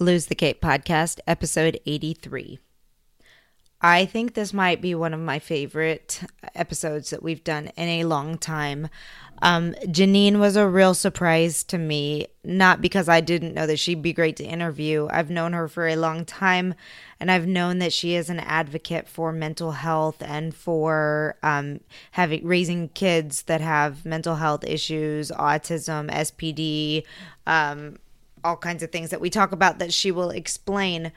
Lose the Cape podcast, episode 83. I think this might be one of my favorite episodes that we've done in a long time. Um, Jeanine was a real surprise to me, not because I didn't know that she'd be great to interview. I've known her for a long time, and I've known that she is an advocate for mental health and for um, having raising kids that have mental health issues, autism, SPD, um, all kinds of things that we talk about that she will explain.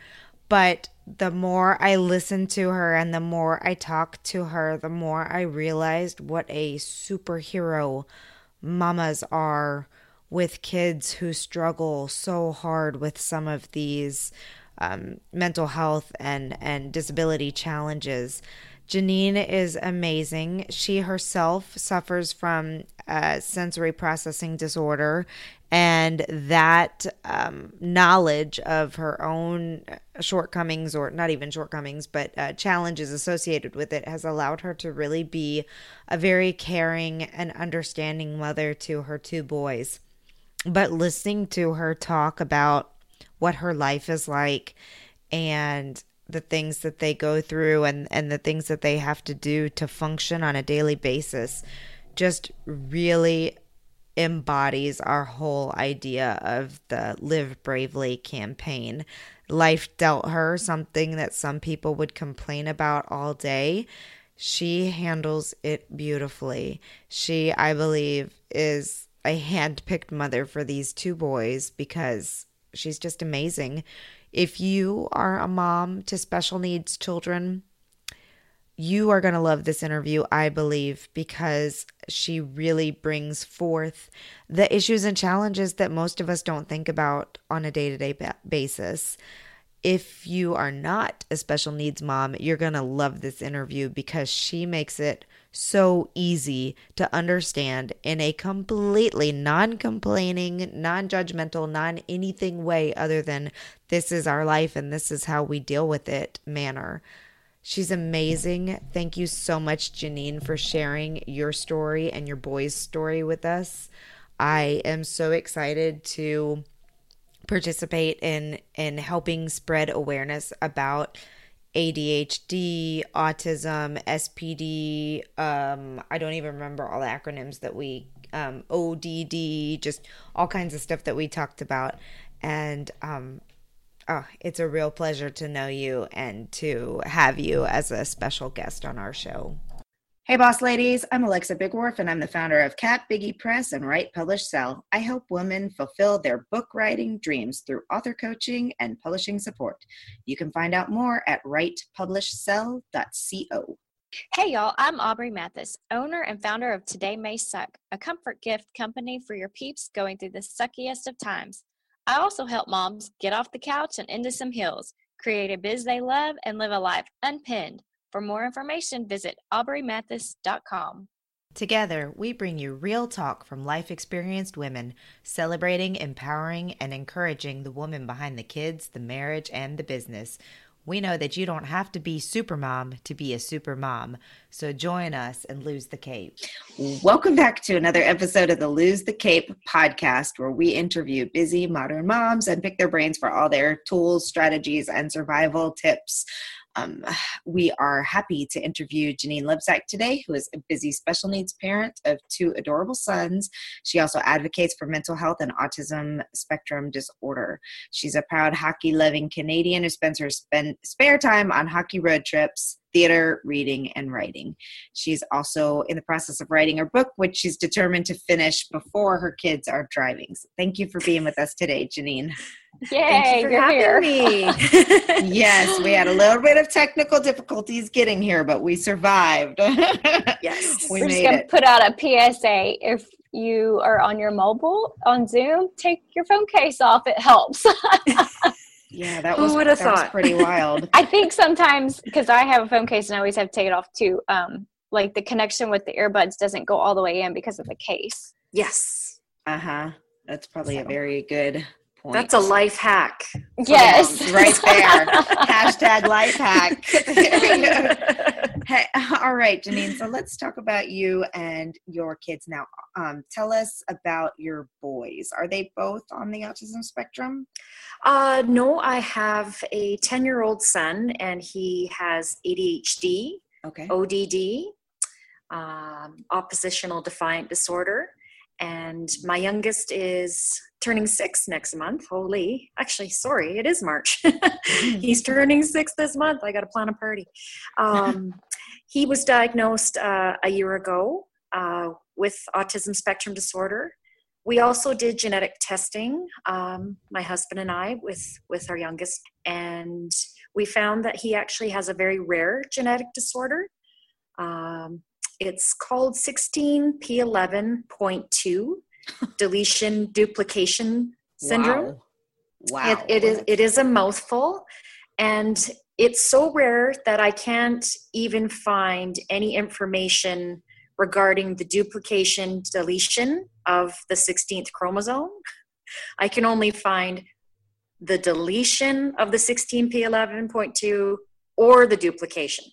But the more I listened to her and the more I talked to her, the more I realized what a superhero mamas are with kids who struggle so hard with some of these um, mental health and, and disability challenges. Jeanine is amazing. She herself suffers from a sensory processing disorder, and that um, knowledge of her own shortcomings, or not even shortcomings, but uh, challenges associated with it, has allowed her to really be a very caring and understanding mother to her two boys. But listening to her talk about what her life is like and the things that they go through and, and the things that they have to do to function on a daily basis just really embodies our whole idea of the Live Bravely campaign. Life dealt her something that some people would complain about all day. She handles it beautifully. She, I believe, is a hand picked mother for these two boys because she's just amazing. If you are a mom to special needs children, you are going to love this interview, I believe, because she really brings forth the issues and challenges that most of us don't think about on a day to day basis. If you are not a special needs mom, you're going to love this interview because she makes it so easy to understand in a completely non complaining, non judgmental, non anything way other than this is our life and this is how we deal with it manner. She's amazing. Thank you so much, Jeanine, for sharing your story and your boy's story with us. I am so excited to participate in in helping spread awareness about ADHD, autism, SPD. Um, I don't even remember all the acronyms that we um, ODD, just all kinds of stuff that we talked about. And um, oh, it's a real pleasure to know you and to have you as a special guest on our show. Hey, boss ladies. I'm Alexa Bigwarfe, and I'm the founder of Kat Biggie Press and Write Publish Sell. I help women fulfill their book writing dreams through author coaching and publishing support. You can find out more at writepublishsell.co. Hey, y'all. I'm Aubrey Mathis, owner and founder of Today May Suck, a comfort gift company for your peeps going through the suckiest of times. I also help moms get off the couch and into some hills, create a biz they love, and live a life unpinned. For more information, visit aubreymathis.com. Together, we bring you real talk from life experienced women, celebrating, empowering, and encouraging the woman behind the kids, the marriage, and the business. We know that you don't have to be super mom to be a super mom. So join us and lose the cape. Welcome back to another episode of the Lose the Cape podcast, where we interview busy modern moms and pick their brains for all their tools, strategies, and survival tips. Um, we are happy to interview Jeanine Lebsack today, who is a busy special needs parent of two adorable sons. She also advocates for mental health and autism spectrum disorder. She's a proud hockey loving Canadian who spends her spend, spare time on hockey road trips theater, reading, and writing. She's also in the process of writing her book, which she's determined to finish before her kids are driving. So thank you for being with us today, Jeanine. Yay, you are here. me. yes, we had a little bit of technical difficulties getting here, but we survived. yes, we we're made just gonna it. put out a PSA. If you are on your mobile on Zoom, take your phone case off. It helps. Yeah, that was, would've that was thought? pretty wild. I think sometimes because I have a phone case and I always have to take it off too. Um, like the connection with the earbuds doesn't go all the way in because of the case. Yes. Uh huh. That's probably a very good point. That's a life hack. Yes, moms, right there. Hashtag life hack. There you go. Hey, all right, Jeanine. So let's talk about you and your kids now. Um, tell us about your boys. Are they both on the autism spectrum? Uh, no, I have a 10 year old son and he has ADHD, Okay. ODD, um, oppositional defiant disorder. And my youngest is turning six next month. Holy, actually, sorry, it is March. He's turning six this month. I got to plan a party. Um, he was diagnosed uh, a year ago uh, with autism spectrum disorder. We also did genetic testing, um, my husband and I, with with our youngest, and we found that he actually has a very rare genetic disorder. Um, it's called 16p11.2 deletion duplication syndrome. Wow. Wow. It, it is it is a mouthful, and it's so rare that I can't even find any information regarding the duplication deletion of the 16th chromosome. I can only find the deletion of the 16p11.2 or the duplication.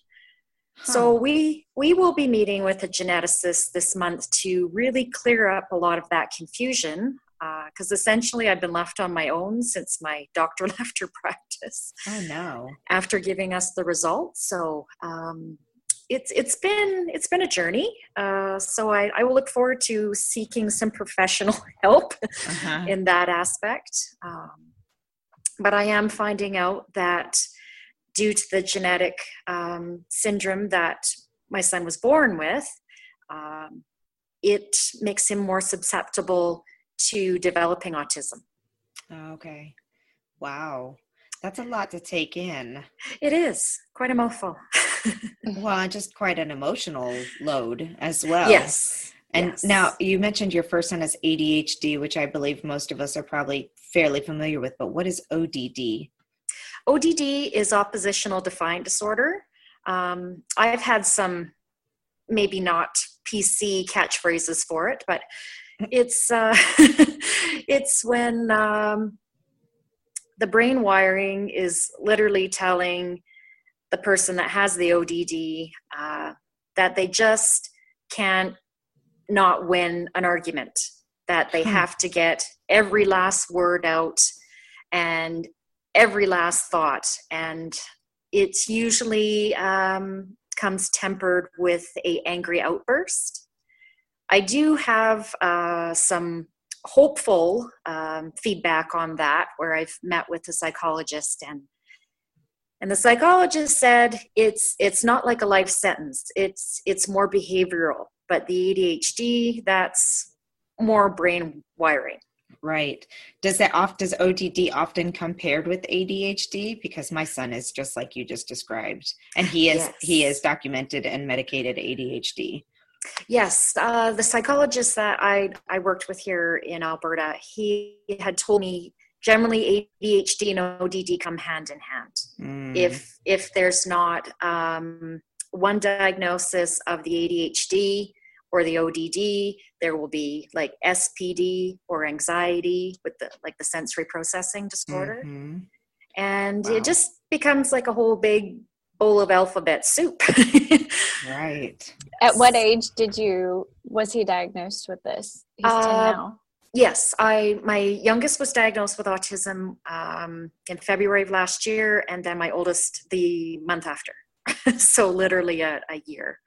So we we will be meeting with a geneticist this month to really clear up a lot of that confusion because essentially I've been left on my own since my doctor left her practice Oh no. after giving us the results. So um, it's it's been it's been a journey. Uh, so I, I will look forward to seeking some professional help Uh-huh. in that aspect. Um, but I am finding out that due to the genetic um, syndrome that my son was born with, um, it makes him more susceptible to developing autism. Okay. Wow. That's a lot to take in. It is quite a mouthful. Well, just quite an emotional load as well. yes. And yes. now you mentioned your first son has ADHD, which I believe most of us are probably fairly familiar with, but what is ODD? ODD is oppositional defiant disorder. Um, I've had some maybe not PC catchphrases for it, but it's uh, it's when um, the brain wiring is literally telling the person that has the ODD uh, that they just can't not win an argument, that they Hmm. have to get every last word out and every last thought. And it's usually um, comes tempered with a angry outburst. I do have uh, some hopeful um, feedback on that, where I've met with a psychologist and and the psychologist said it's it's not like a life sentence. It's it's more behavioral, but the ADHD that's more brain wiring. Right. Does that off does ODD often compared with ADHD? Because my son is just like you just described, and he is he is documented and medicated ADHD. Yes, uh, the psychologist that I I worked with here in Alberta, he had told me generally ADHD and ODD come hand in hand. Mm. If if there's not um, one diagnosis of the ADHD or the ODD, there will be like SPD or anxiety with the like the sensory processing disorder, Mhm. and Wow. it just becomes like a whole big bowl of alphabet soup. right. At what age did you was he diagnosed with this? He's ten Uh, now. Yes, I my youngest was diagnosed with autism um, in February of last year, and then my oldest the month after. so literally a, a year.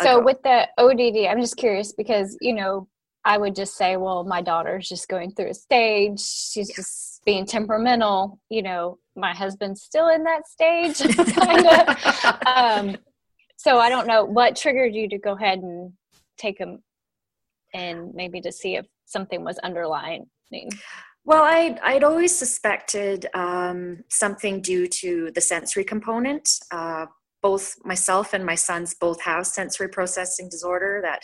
So with the ODD, I'm just curious because you know I would just say, well, my daughter's just going through a stage. She's just being temperamental. You know, my husband's still in that stage, kind of. um, so I don't know what triggered you to go ahead and take him and maybe to see if something was underlying. Well, I I'd always suspected um, something due to the sensory component. Uh, both myself and my sons both have sensory processing disorder that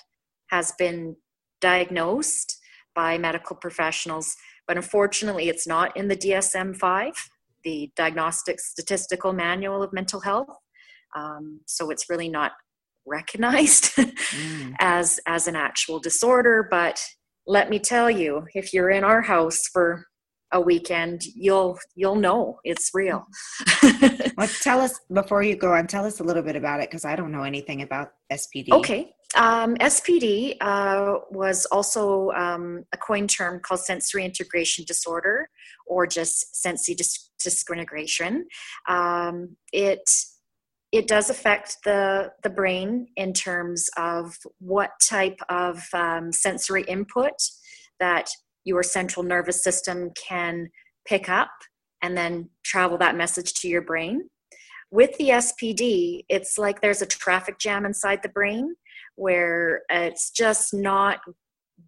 has been diagnosed by medical professionals, but unfortunately, it's not in the DSM 5, the Diagnostic Statistical Manual of Mental Health. Um, so it's really not recognized mm. as as an actual disorder but let me tell you if you're in our house for a weekend you'll you'll know it's real. Well tell us before you go on tell us a little bit about it because i don't know anything about spd okay. Um, spd uh, was also um, a coined term called sensory integration disorder or just sensory dis- disintegration um, it it does affect the the brain in terms of what type of um, sensory input that your central nervous system can pick up and then travel that message to your brain with the spd it's like there's a traffic jam inside the brain where it's just not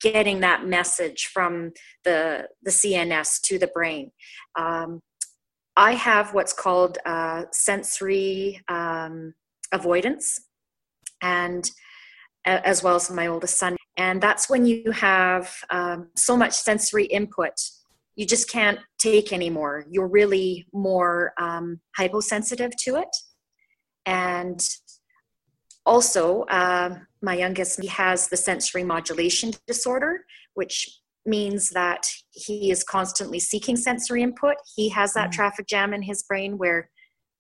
getting that message from the the cns to the brain um, I have what's called uh, sensory um, avoidance, and as well as my oldest son. And that's when you have um, so much sensory input, you just can't take anymore. You're really more um, hyposensitive to it. And also, uh, my youngest, he has the sensory modulation disorder, which means that he is constantly seeking sensory input. He has that mm. traffic jam in his brain where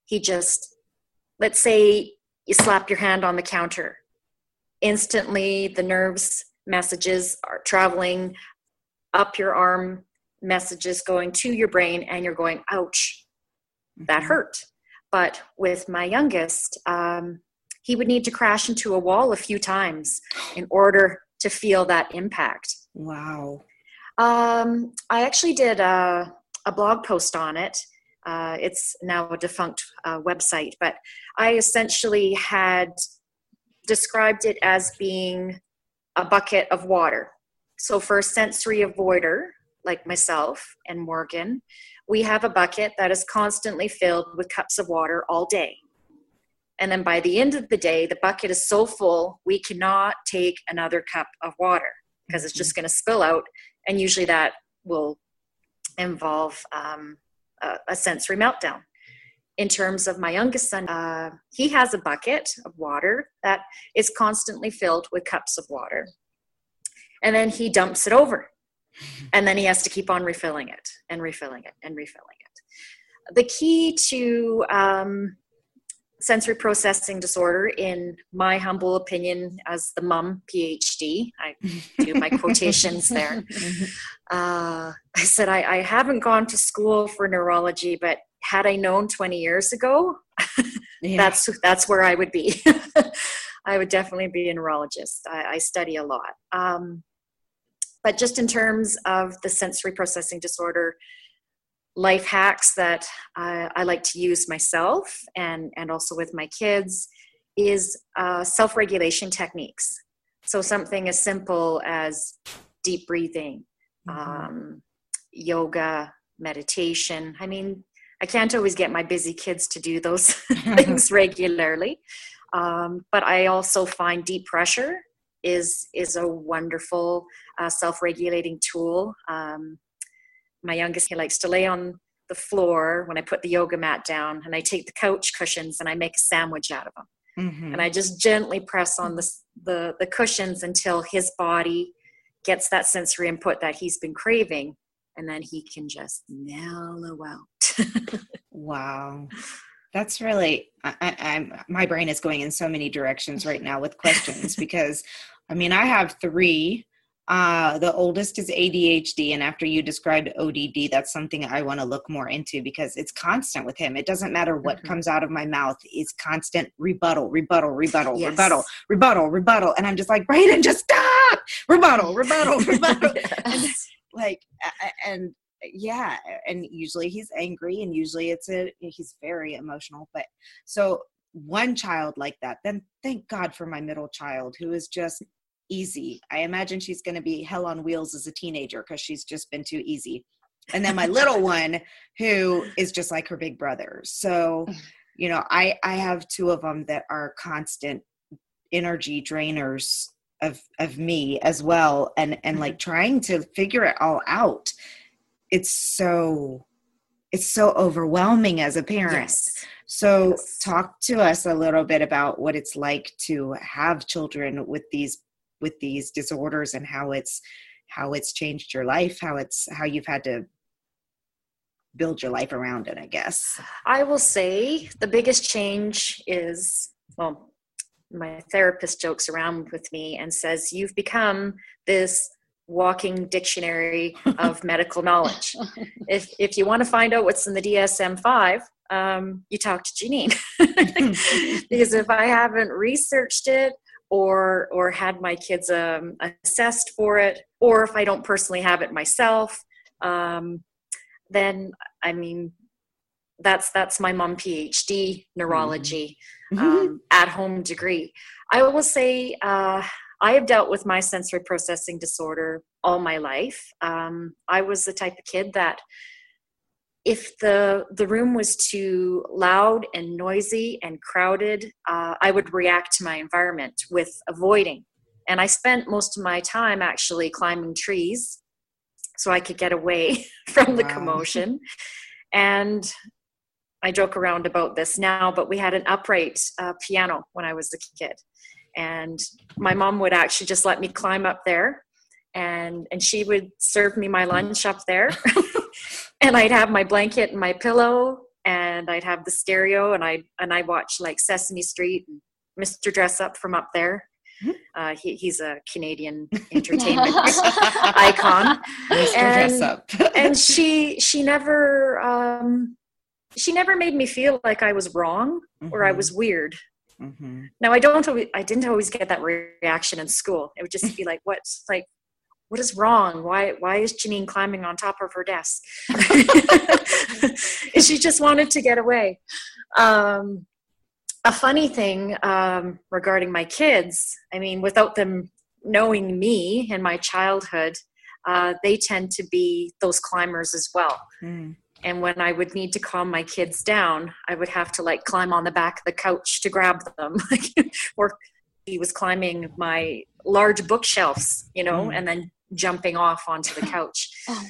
he just, let's say you slap your hand on the counter, instantly the nerves messages are traveling up your arm, messages going to your brain, and you're going, ouch, that mm-hmm. hurt. But with my youngest, um, he would need to crash into a wall a few times in order to feel that impact. Wow. Um, I actually did a, a, blog post on it. Uh, it's now a defunct uh, website, but I essentially had described it as being a bucket of water. So, for a sensory avoider like myself and Morgan, we have a bucket that is constantly filled with cups of water all day. And then by the end of the day, the bucket is so full, we cannot take another cup of water because it's just mm-hmm. going to spill out and usually that will involve um, a, a, sensory meltdown. In terms of my youngest son, uh, he has a bucket of water that is constantly filled with cups of water. And then he dumps it over. And then he has to keep on refilling it and refilling it and refilling it. The key to um, sensory processing disorder, in my humble opinion, as the mum PhD, I do my quotations there. Uh, I said, I, I haven't gone to school for neurology, but had I known 20 years ago, yeah. that's that's where I would be. I would definitely be a neurologist. I, I study a lot. Um, but just in terms of the sensory processing disorder, life hacks that I, I, like to use myself and, and also with my kids is uh, self regulation techniques. So, something as simple as deep breathing, mm-hmm. um, yoga, meditation. I mean, I can't always get my busy kids to do those things regularly. Um, but I also find deep pressure is is a wonderful uh, self-regulating tool. Um, my youngest he likes to lay on the floor when I put the yoga mat down and I take the couch cushions and I make a sandwich out of them. Mm-hmm. And I just gently press on the, the, the cushions until his body gets that sensory input that he's been craving. And then he can just mellow out. wow. That's really, I, I'm, my brain is going in so many directions right now with questions because I mean, I have three uh, the oldest is ADHD, and after you described ODD, that's something I want to look more into because it's constant with him. It doesn't matter what mm-hmm. comes out of my mouth; it's constant rebuttal, rebuttal, rebuttal, yes. rebuttal, rebuttal, rebuttal, and I'm just like, Brayden, just stop! Rebuttal, rebuttal, rebuttal, and like, and yeah, and usually he's angry, and usually it's a he's very emotional. But so one child like that, then thank God for my middle child who is just easy. I imagine she's going to be hell on wheels as a teenager because she's just been too easy. And then my little one, who is just like her big brother. So, you know, I I have two of them that are constant energy drainers of of me as well and and mm-hmm. like trying to figure it all out it's so it's so overwhelming as a parent Yes. so Yes. talk to us a little bit about what it's like to have children with these with these disorders and how it's how it's changed your life how it's how you've had to build your life around it i guess I will say the biggest change is well, my therapist jokes around with me and says, You've become this walking dictionary of medical knowledge. If, if you want to find out what's in the DSM 5, um, you talk to Jeanine. because if I haven't researched it, or or had my kids um, assessed for it, or if I don't personally have it myself, um, then I mean that's that's my mom phd neurology um, at home degree. I will say uh, i have dealt with my sensory processing disorder all my life. Um, i was the type of kid that if the the room was too loud and noisy and crowded uh, i would react to my environment with avoiding. And i spent most of my time actually climbing trees so i could get away from the Wow. commotion. And I joke around about this now, but we had an upright uh, piano when I was a kid, and my mom would actually just let me climb up there, and and she would serve me my lunch up there, and I'd have my blanket and my pillow, and I'd have the stereo, and I and I watch like Sesame Street, and Mr. Dressup from up there. Uh, he, he's a Canadian entertainment icon Mr. And- dress up and she she never um she never made me feel like i was wrong or i Mhm, was weird mhm. now i don't always, i didn't always get that reaction in school it would just be like what's like what is wrong? Why why is jeanine climbing on top of her desk? She just wanted to get away. Um a funny thing um, regarding my kids i mean without them knowing me and my childhood uh, they tend to be those climbers as well. Mm. and when i would need to calm my kids down i would have to like climb on the back of the couch to grab them. Or he was climbing my large bookshelves you know Mm. and then jumping off onto the couch Oh,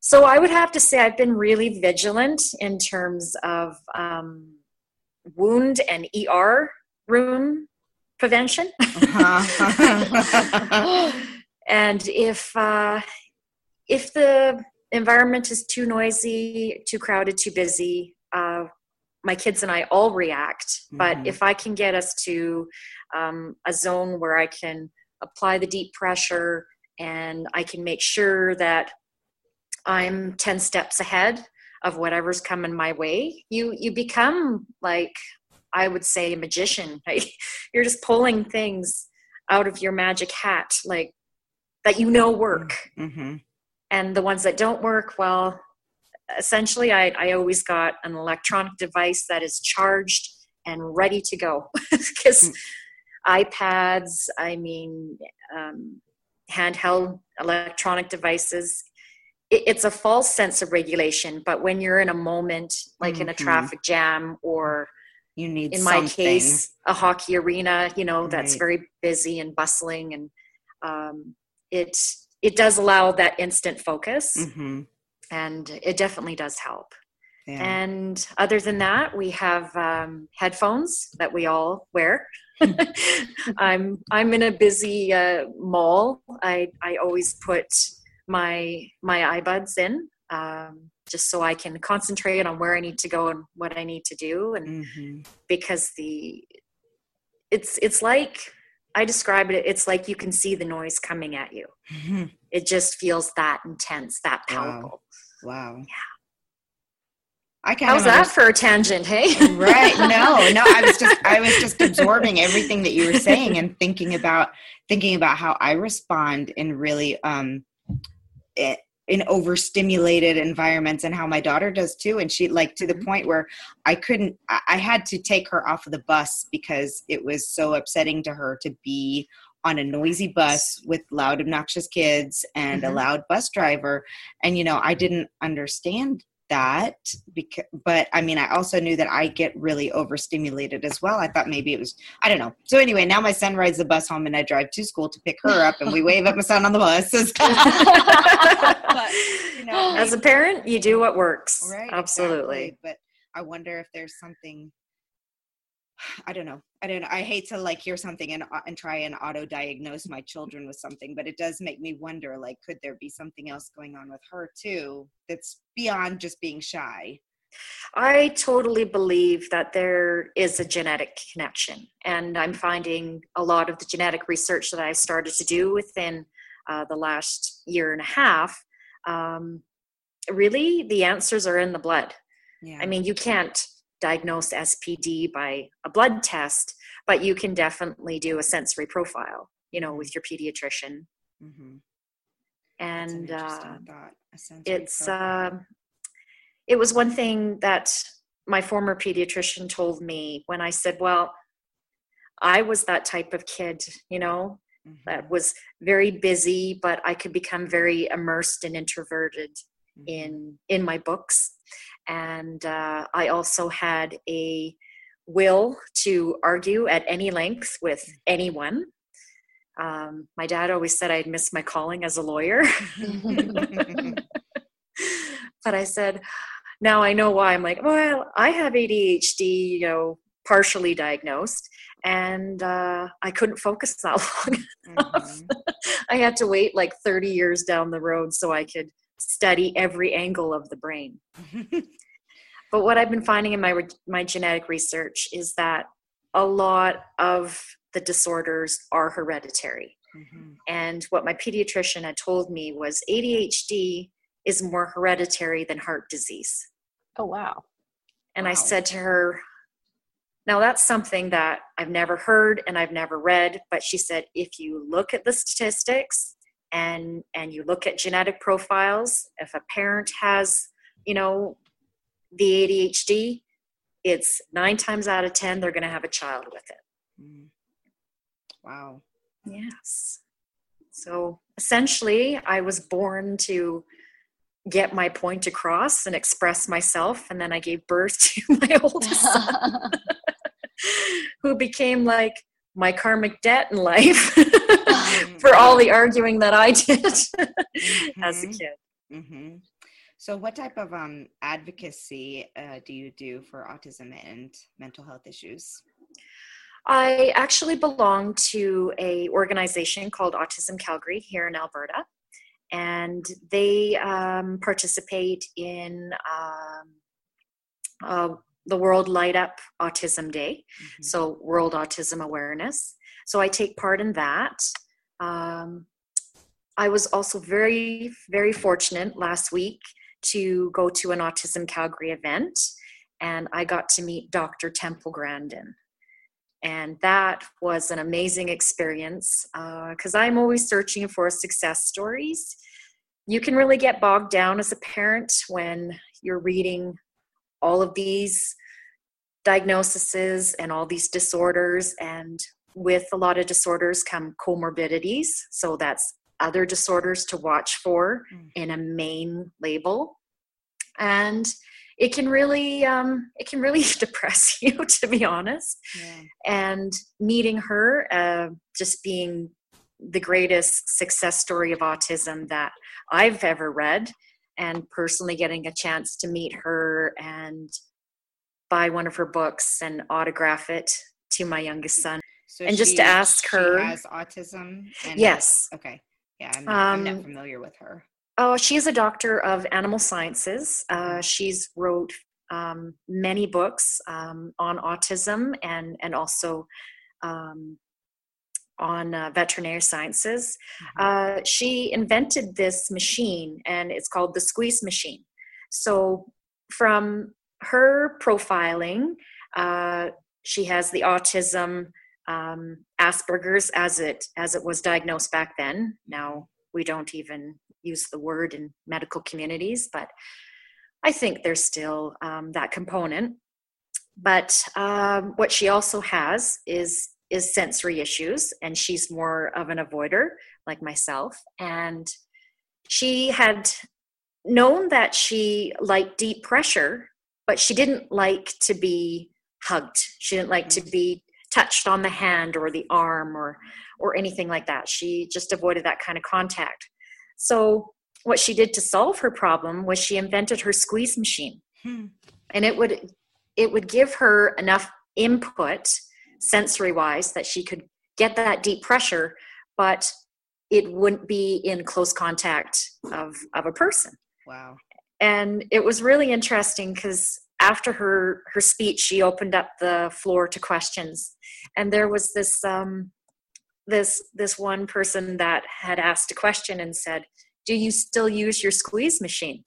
so i would have to say i've been really vigilant in terms of um, wound and er room prevention Uh-huh. and if uh, if the environment is too noisy, too crowded, too busy, uh, my kids and I all react. But Mhm. if I can get us to um, a zone where I can apply the deep pressure and I can make sure that I'm 10 steps ahead of whatever's coming my way, you you become like I would say a magician. Right? You're just pulling things out of your magic hat, like that you know work. Mhm. And the ones that don't work, well, essentially, I, I always got an electronic device that is charged and ready to go. Because iPads, I mean, um, handheld electronic devices, it, it's a false sense of regulation. But when you're in a moment, like in a Mhm. traffic jam or You need in my case a hockey arena you know that's Right. very busy and bustling and um, it it does allow that instant focus Mhm. and it definitely does help Yeah. and other than that we have um, headphones that we all wear i'm i'm in a busy uh, mall i i always put my my ibuds in um, just so i can concentrate on where i need to go and what i need to do and Mhm. because the it's it's like i describe it it's like you can see the noise coming at you Mhm. it just feels that intense that Wow. powerful Wow. Yeah. I kind how's of that for a tangent hey? Right. No no i was just i was just absorbing everything that you were saying and thinking about thinking about how i respond in really um i- in overstimulated environments and how my daughter does too. And she like to the Mhm. point where i couldn't I, had to take her off of the bus because it was so upsetting to her to be on a noisy bus with loud obnoxious kids and a Mhm. loud bus driver. And you know i didn't understand that because but i mean i also knew that i get really overstimulated as well. I thought maybe it was i don't know. So anyway now my son rides the bus home and i drive to school to pick her up and we wave at my son on the bus. But, you know, as a parent you do what works. Right absolutely. exactly. but i wonder if there's something I don't know. I don't know. I hate to like hear something and uh, and try and auto diagnose my children with something, but it does make me wonder like could there be something else going on with her too that's beyond just being shy? I totally believe that there is a genetic connection, and I'm finding a lot of the genetic research that I started to do within uh, the last year and a half. Um, really, the answers are in the blood. Yeah. I mean, you can't diagnose SPD by a blood test, but you can definitely do a sensory profile, you know, with your pediatrician. Mm-hmm. And uh, it's uh, it was one thing that my former pediatrician told me when I said, "Well, I was that type of kid, you know, mm-hmm. that was very busy, but I could become very immersed and introverted mm-hmm. in in my books." And uh, I also had a will to argue at any length with anyone. Um, my dad always said I'd miss my calling as a lawyer. but I said, now I know why. I'm like, well, I have ADHD, you know, partially diagnosed, and uh, I couldn't focus that long. Mm-hmm. I had to wait like 30 years down the road so I could study every angle of the brain. but what I've been finding in my my genetic research is that a lot of the disorders are hereditary. Mm-hmm. And what my pediatrician had told me was ADHD is more hereditary than heart disease. Oh wow. And wow. I said to her, now that's something that I've never heard and I've never read, but she said if you look at the statistics and and you look at genetic profiles if a parent has you know the adhd it's nine times out of ten they're going to have a child with it. Mm. wow. Yes. So essentially i was born to get my point across and express myself and then i gave birth to my oldest son who became like my karmic debt in life for all the arguing that I did mm-hmm. as a mm-hmm. kid. Mm-hmm. So, what type of um, advocacy uh, do you do for autism and mental health issues? I actually belong to a organization called Autism Calgary here in Alberta, and they um, participate in um, uh, the World Light Up Autism Day, mm-hmm. so World Autism Awareness. So I take part in that. Um, I was also very, very fortunate last week to go to an Autism Calgary event, and I got to meet Dr. Temple Grandin. And that was an amazing experience because uh, I'm always searching for success stories. You can really get bogged down as a parent when you're reading all of these diagnoses and all these disorders and with a lot of disorders come comorbidities so that's other disorders to watch for mm. in a main label and it can really um, it can really depress you to be honest yeah. and meeting her uh, just being the greatest success story of autism that i've ever read and personally getting a chance to meet her and buy one of her books and autograph it to my youngest son. So and she, just to ask her has autism yes. okay. Yeah I'm not, um, I'm not, um, familiar with her. oh she's a doctor of animal sciences. Uh, she's wrote um, many books um, on autism and and also um, on uh, veterinary sciences. Mm-hmm. Uh, she invented this machine, and it's called the squeeze machine. So, from her profiling, uh, she has the autism, um, Asperger's, as it as it was diagnosed back then. Now we don't even use the word in medical communities, but I think there's still um, that component. But um, what she also has is is sensory issues and she's more of an avoider like myself and she had known that she liked deep pressure, but she didn't like to be hugged. She didn't like to be touched on the hand or the arm or or anything like that. She just avoided that kind of contact. So what she did to solve her problem was she invented her squeeze machine. Hmm. And it would it would give her enough input sensory wise that she could get that deep pressure but it wouldn't be in close contact of of a person. Wow. And it was really interesting because after her her speech she opened up the floor to questions. And there was this um this this one person that had asked a question and said do you still use your squeeze machine?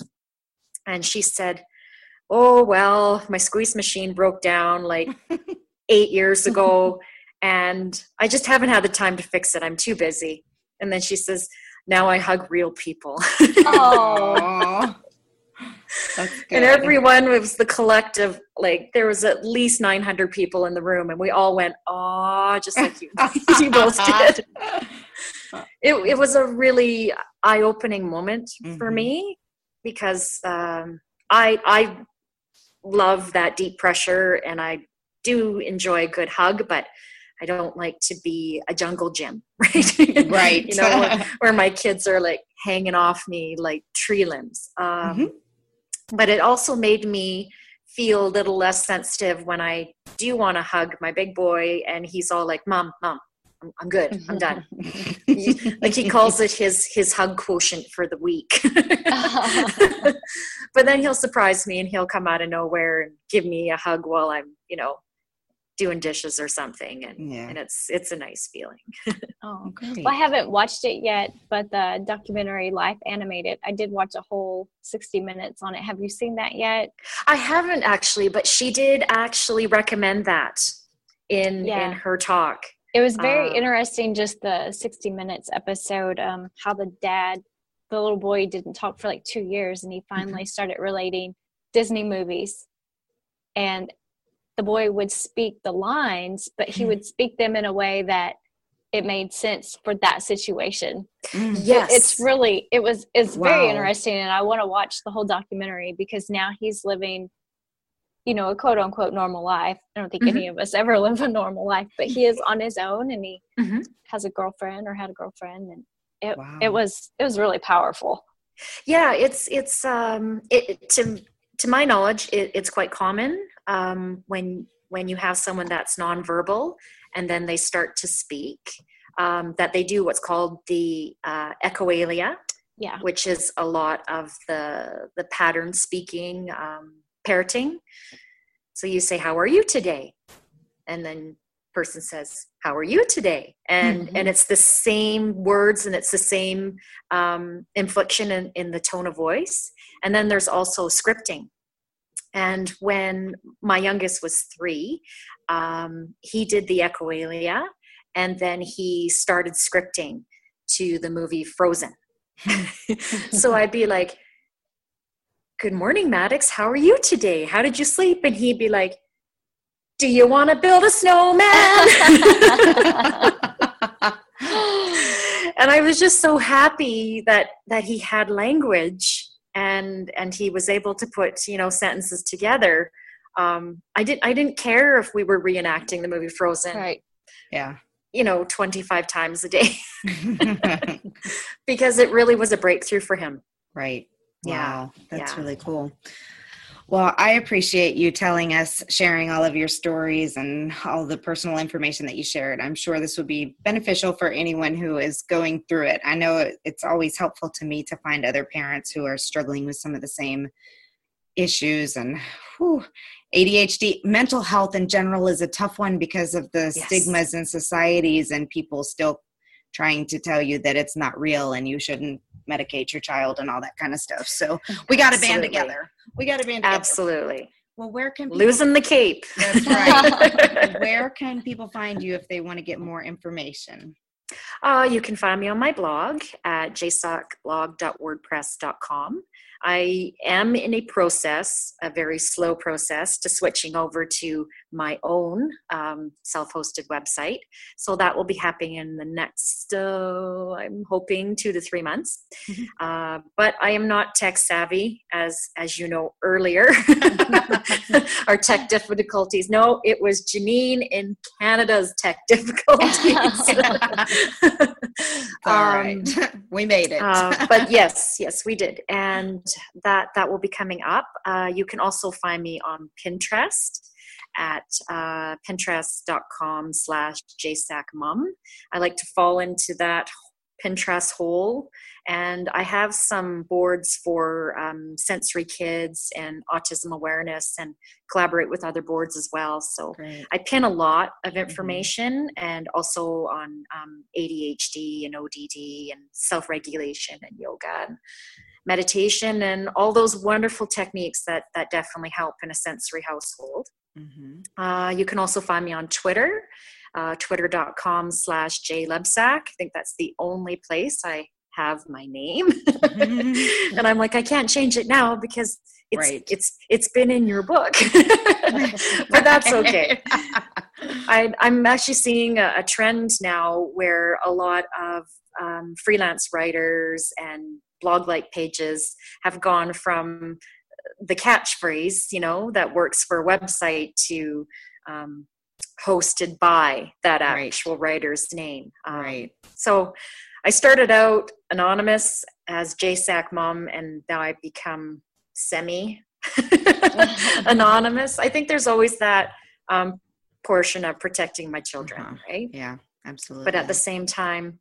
And she said oh well my squeeze machine broke down like eight years ago and i just haven't had the time to fix it. I'm too busy. And then she says now i hug real people. Oh and everyone was the collective like there was at least 900 people in the room and we all went oh just like you, you both did. It, it was a really eye-opening moment mm-hmm. for me because um, i i love that deep pressure and i do enjoy a good hug but I don't like to be a jungle gym, right? Right. you know, where, where, my kids are like hanging off me like tree limbs. Um, mm-hmm but it also made me feel a little less sensitive when I do want to hug my big boy and he's all like, Mom, Mom, I'm, I'm good. I'm done. like he calls it his his hug quotient for the week. but then he'll surprise me and he'll come out of nowhere and give me a hug while I'm, you know, doing dishes or something and, yeah. and it's it's a nice feeling oh great. well i haven't watched it yet but the documentary life animated i did watch a whole 60 minutes on it have you seen that yet i haven't actually but she did actually recommend that in yeah. in her talk it was very uh, interesting just the 60 minutes episode um how the dad the little boy didn't talk for like two years and he finally mm-hmm. started relating disney movies and the boy would speak the lines, but he would speak them in a way that it made sense for that situation. Mm. Yes. It's really it was it's wow. very interesting and I want to watch the whole documentary because now he's living you know, a quote unquote normal life. I don't think mm-hmm. any of us ever live a normal life, but he is on his own and he mm-hmm. has a girlfriend or had a girlfriend and it wow. it was it was really powerful. Yeah, it's it's um it to to my knowledge it, it's quite common um, when when you have someone that's nonverbal and then they start to speak um, that they do what's called the uh, echolalia yeah. which is a lot of the the pattern speaking um, parroting. So you say how are you today? And then person says how are you today and mm-hmm. and it's the same words and it's the same um, inflection in, in the tone of voice and then there's also scripting and when my youngest was three, um, he did the echolalia and then he started scripting to the movie Frozen. so I'd be like, Good morning, Maddox. How are you today? How did you sleep? And he'd be like, Do you want to build a snowman? and I was just so happy that that he had language and and he was able to put you know sentences together. Um i didn't i didn't care if we were reenacting the movie frozen right. Yeah. you know 25 times a day. Because it really was a breakthrough for him. Right. Wow. Yeah. that's yeah. really cool well, I appreciate you telling us, sharing all of your stories and all the personal information that you shared. I'm sure this would be beneficial for anyone who is going through it. I know it's always helpful to me to find other parents who are struggling with some of the same issues and whew, ADHD. Mental health in general is a tough one because of the yes. stigmas in societies and people still trying to tell you that it's not real and you shouldn't medicate your child and all that kind of stuff. So we got to band together. We got to band together. Absolutely. Well, where can people, losing the cape? That's right. where can people find you if they want to get more information? Uh, you can find me on my blog at jsockblog.wordpress.com. I am in a process, a very slow process, to switching over to my own um, self hosted website. So that will be happening in the next, uh, I'm hoping, two to three months. Mm-hmm. Uh, but I am not tech savvy, as, as you know earlier. Our tech difficulties. No, it was Jeanine in Canada's tech difficulties. um, we made it. uh, but yes, yes, we did. And that that will be coming up. Uh, you can also find me on Pinterest at uh, pinterest.com slash jsacmom. I like to fall into that Pinterest hole. And I have some boards for um, sensory kids and autism awareness and collaborate with other boards as well. So Great. I pin a lot of mm-hmm. information mm-hmm. and also on um, ADHD and ODD and self regulation and yoga and meditation and all those wonderful techniques that that definitely help in a sensory household. Mm-hmm. Uh, you can also find me on Twitter, uh, twitter.com slash jlebsack. I think that's the only place I have my name. mm-hmm. and I'm like, I can't change it now because it's right. it's it's been in your book. but that's okay. I, am actually seeing a, a, trend now where a lot of um, freelance writers and blog like pages have gone from the catchphrase, you know, that works for a website to um, hosted by that actual right. writer's name. Um, right. So I started out anonymous as JSAC mom, and now I've become semi anonymous. I think there's always that um, portion of protecting my children, uh-huh. right? Yeah, absolutely. But at the same time,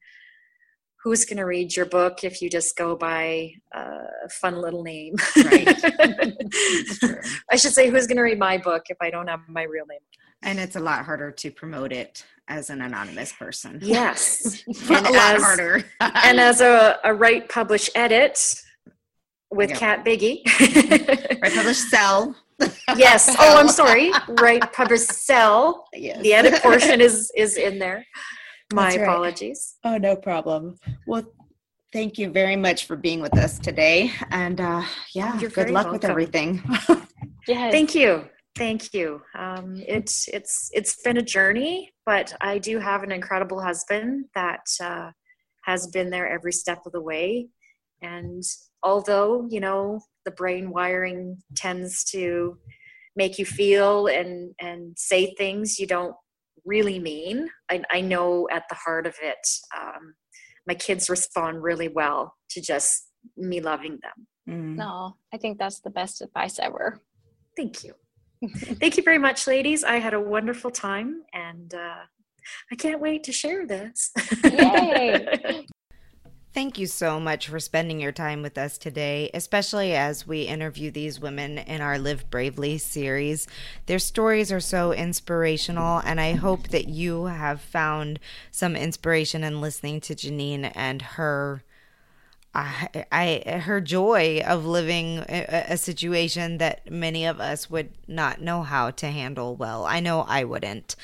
who's going to read your book if you just go by a fun little name? Right. I should say, who's going to read my book if I don't have my real name? And it's a lot harder to promote it as an anonymous person. Yes. and a lot harder. and as a, a write, publish, edit with yep. Kat Biggie. write, publish, sell. yes. Oh, I'm sorry. Write, publish, sell. Yes. The edit portion is is in there. My right. apologies. Oh, no problem. Well, thank you very much for being with us today. And uh, yeah, You're good luck welcome. with everything. yeah. Thank you. Thank you. Um, it's it's it's been a journey, but I do have an incredible husband that uh, has been there every step of the way. And although you know the brain wiring tends to make you feel and and say things you don't really mean. I, I know at the heart of it, um, my kids respond really well to just me loving them. Mm. No, I think that's the best advice ever. Thank you. Thank you very much, ladies. I had a wonderful time and uh, I can't wait to share this. Yay! Thank you so much for spending your time with us today, especially as we interview these women in our Live Bravely series. Their stories are so inspirational, and I hope that you have found some inspiration in listening to Jeanine and her. I, I her joy of living a, a situation that many of us would not know how to handle well. I know I wouldn't.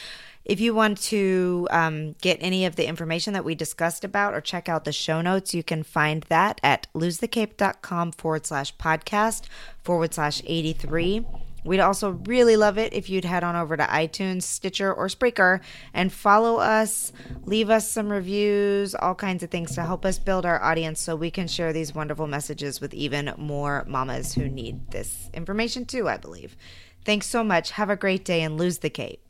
If you want to um, get any of the information that we discussed about or check out the show notes, you can find that at losethecape.com forward slash podcast forward slash 83. We'd also really love it if you'd head on over to iTunes, Stitcher, or Spreaker and follow us, leave us some reviews, all kinds of things to help us build our audience so we can share these wonderful messages with even more mamas who need this information too, I believe. Thanks so much. Have a great day and lose the cape.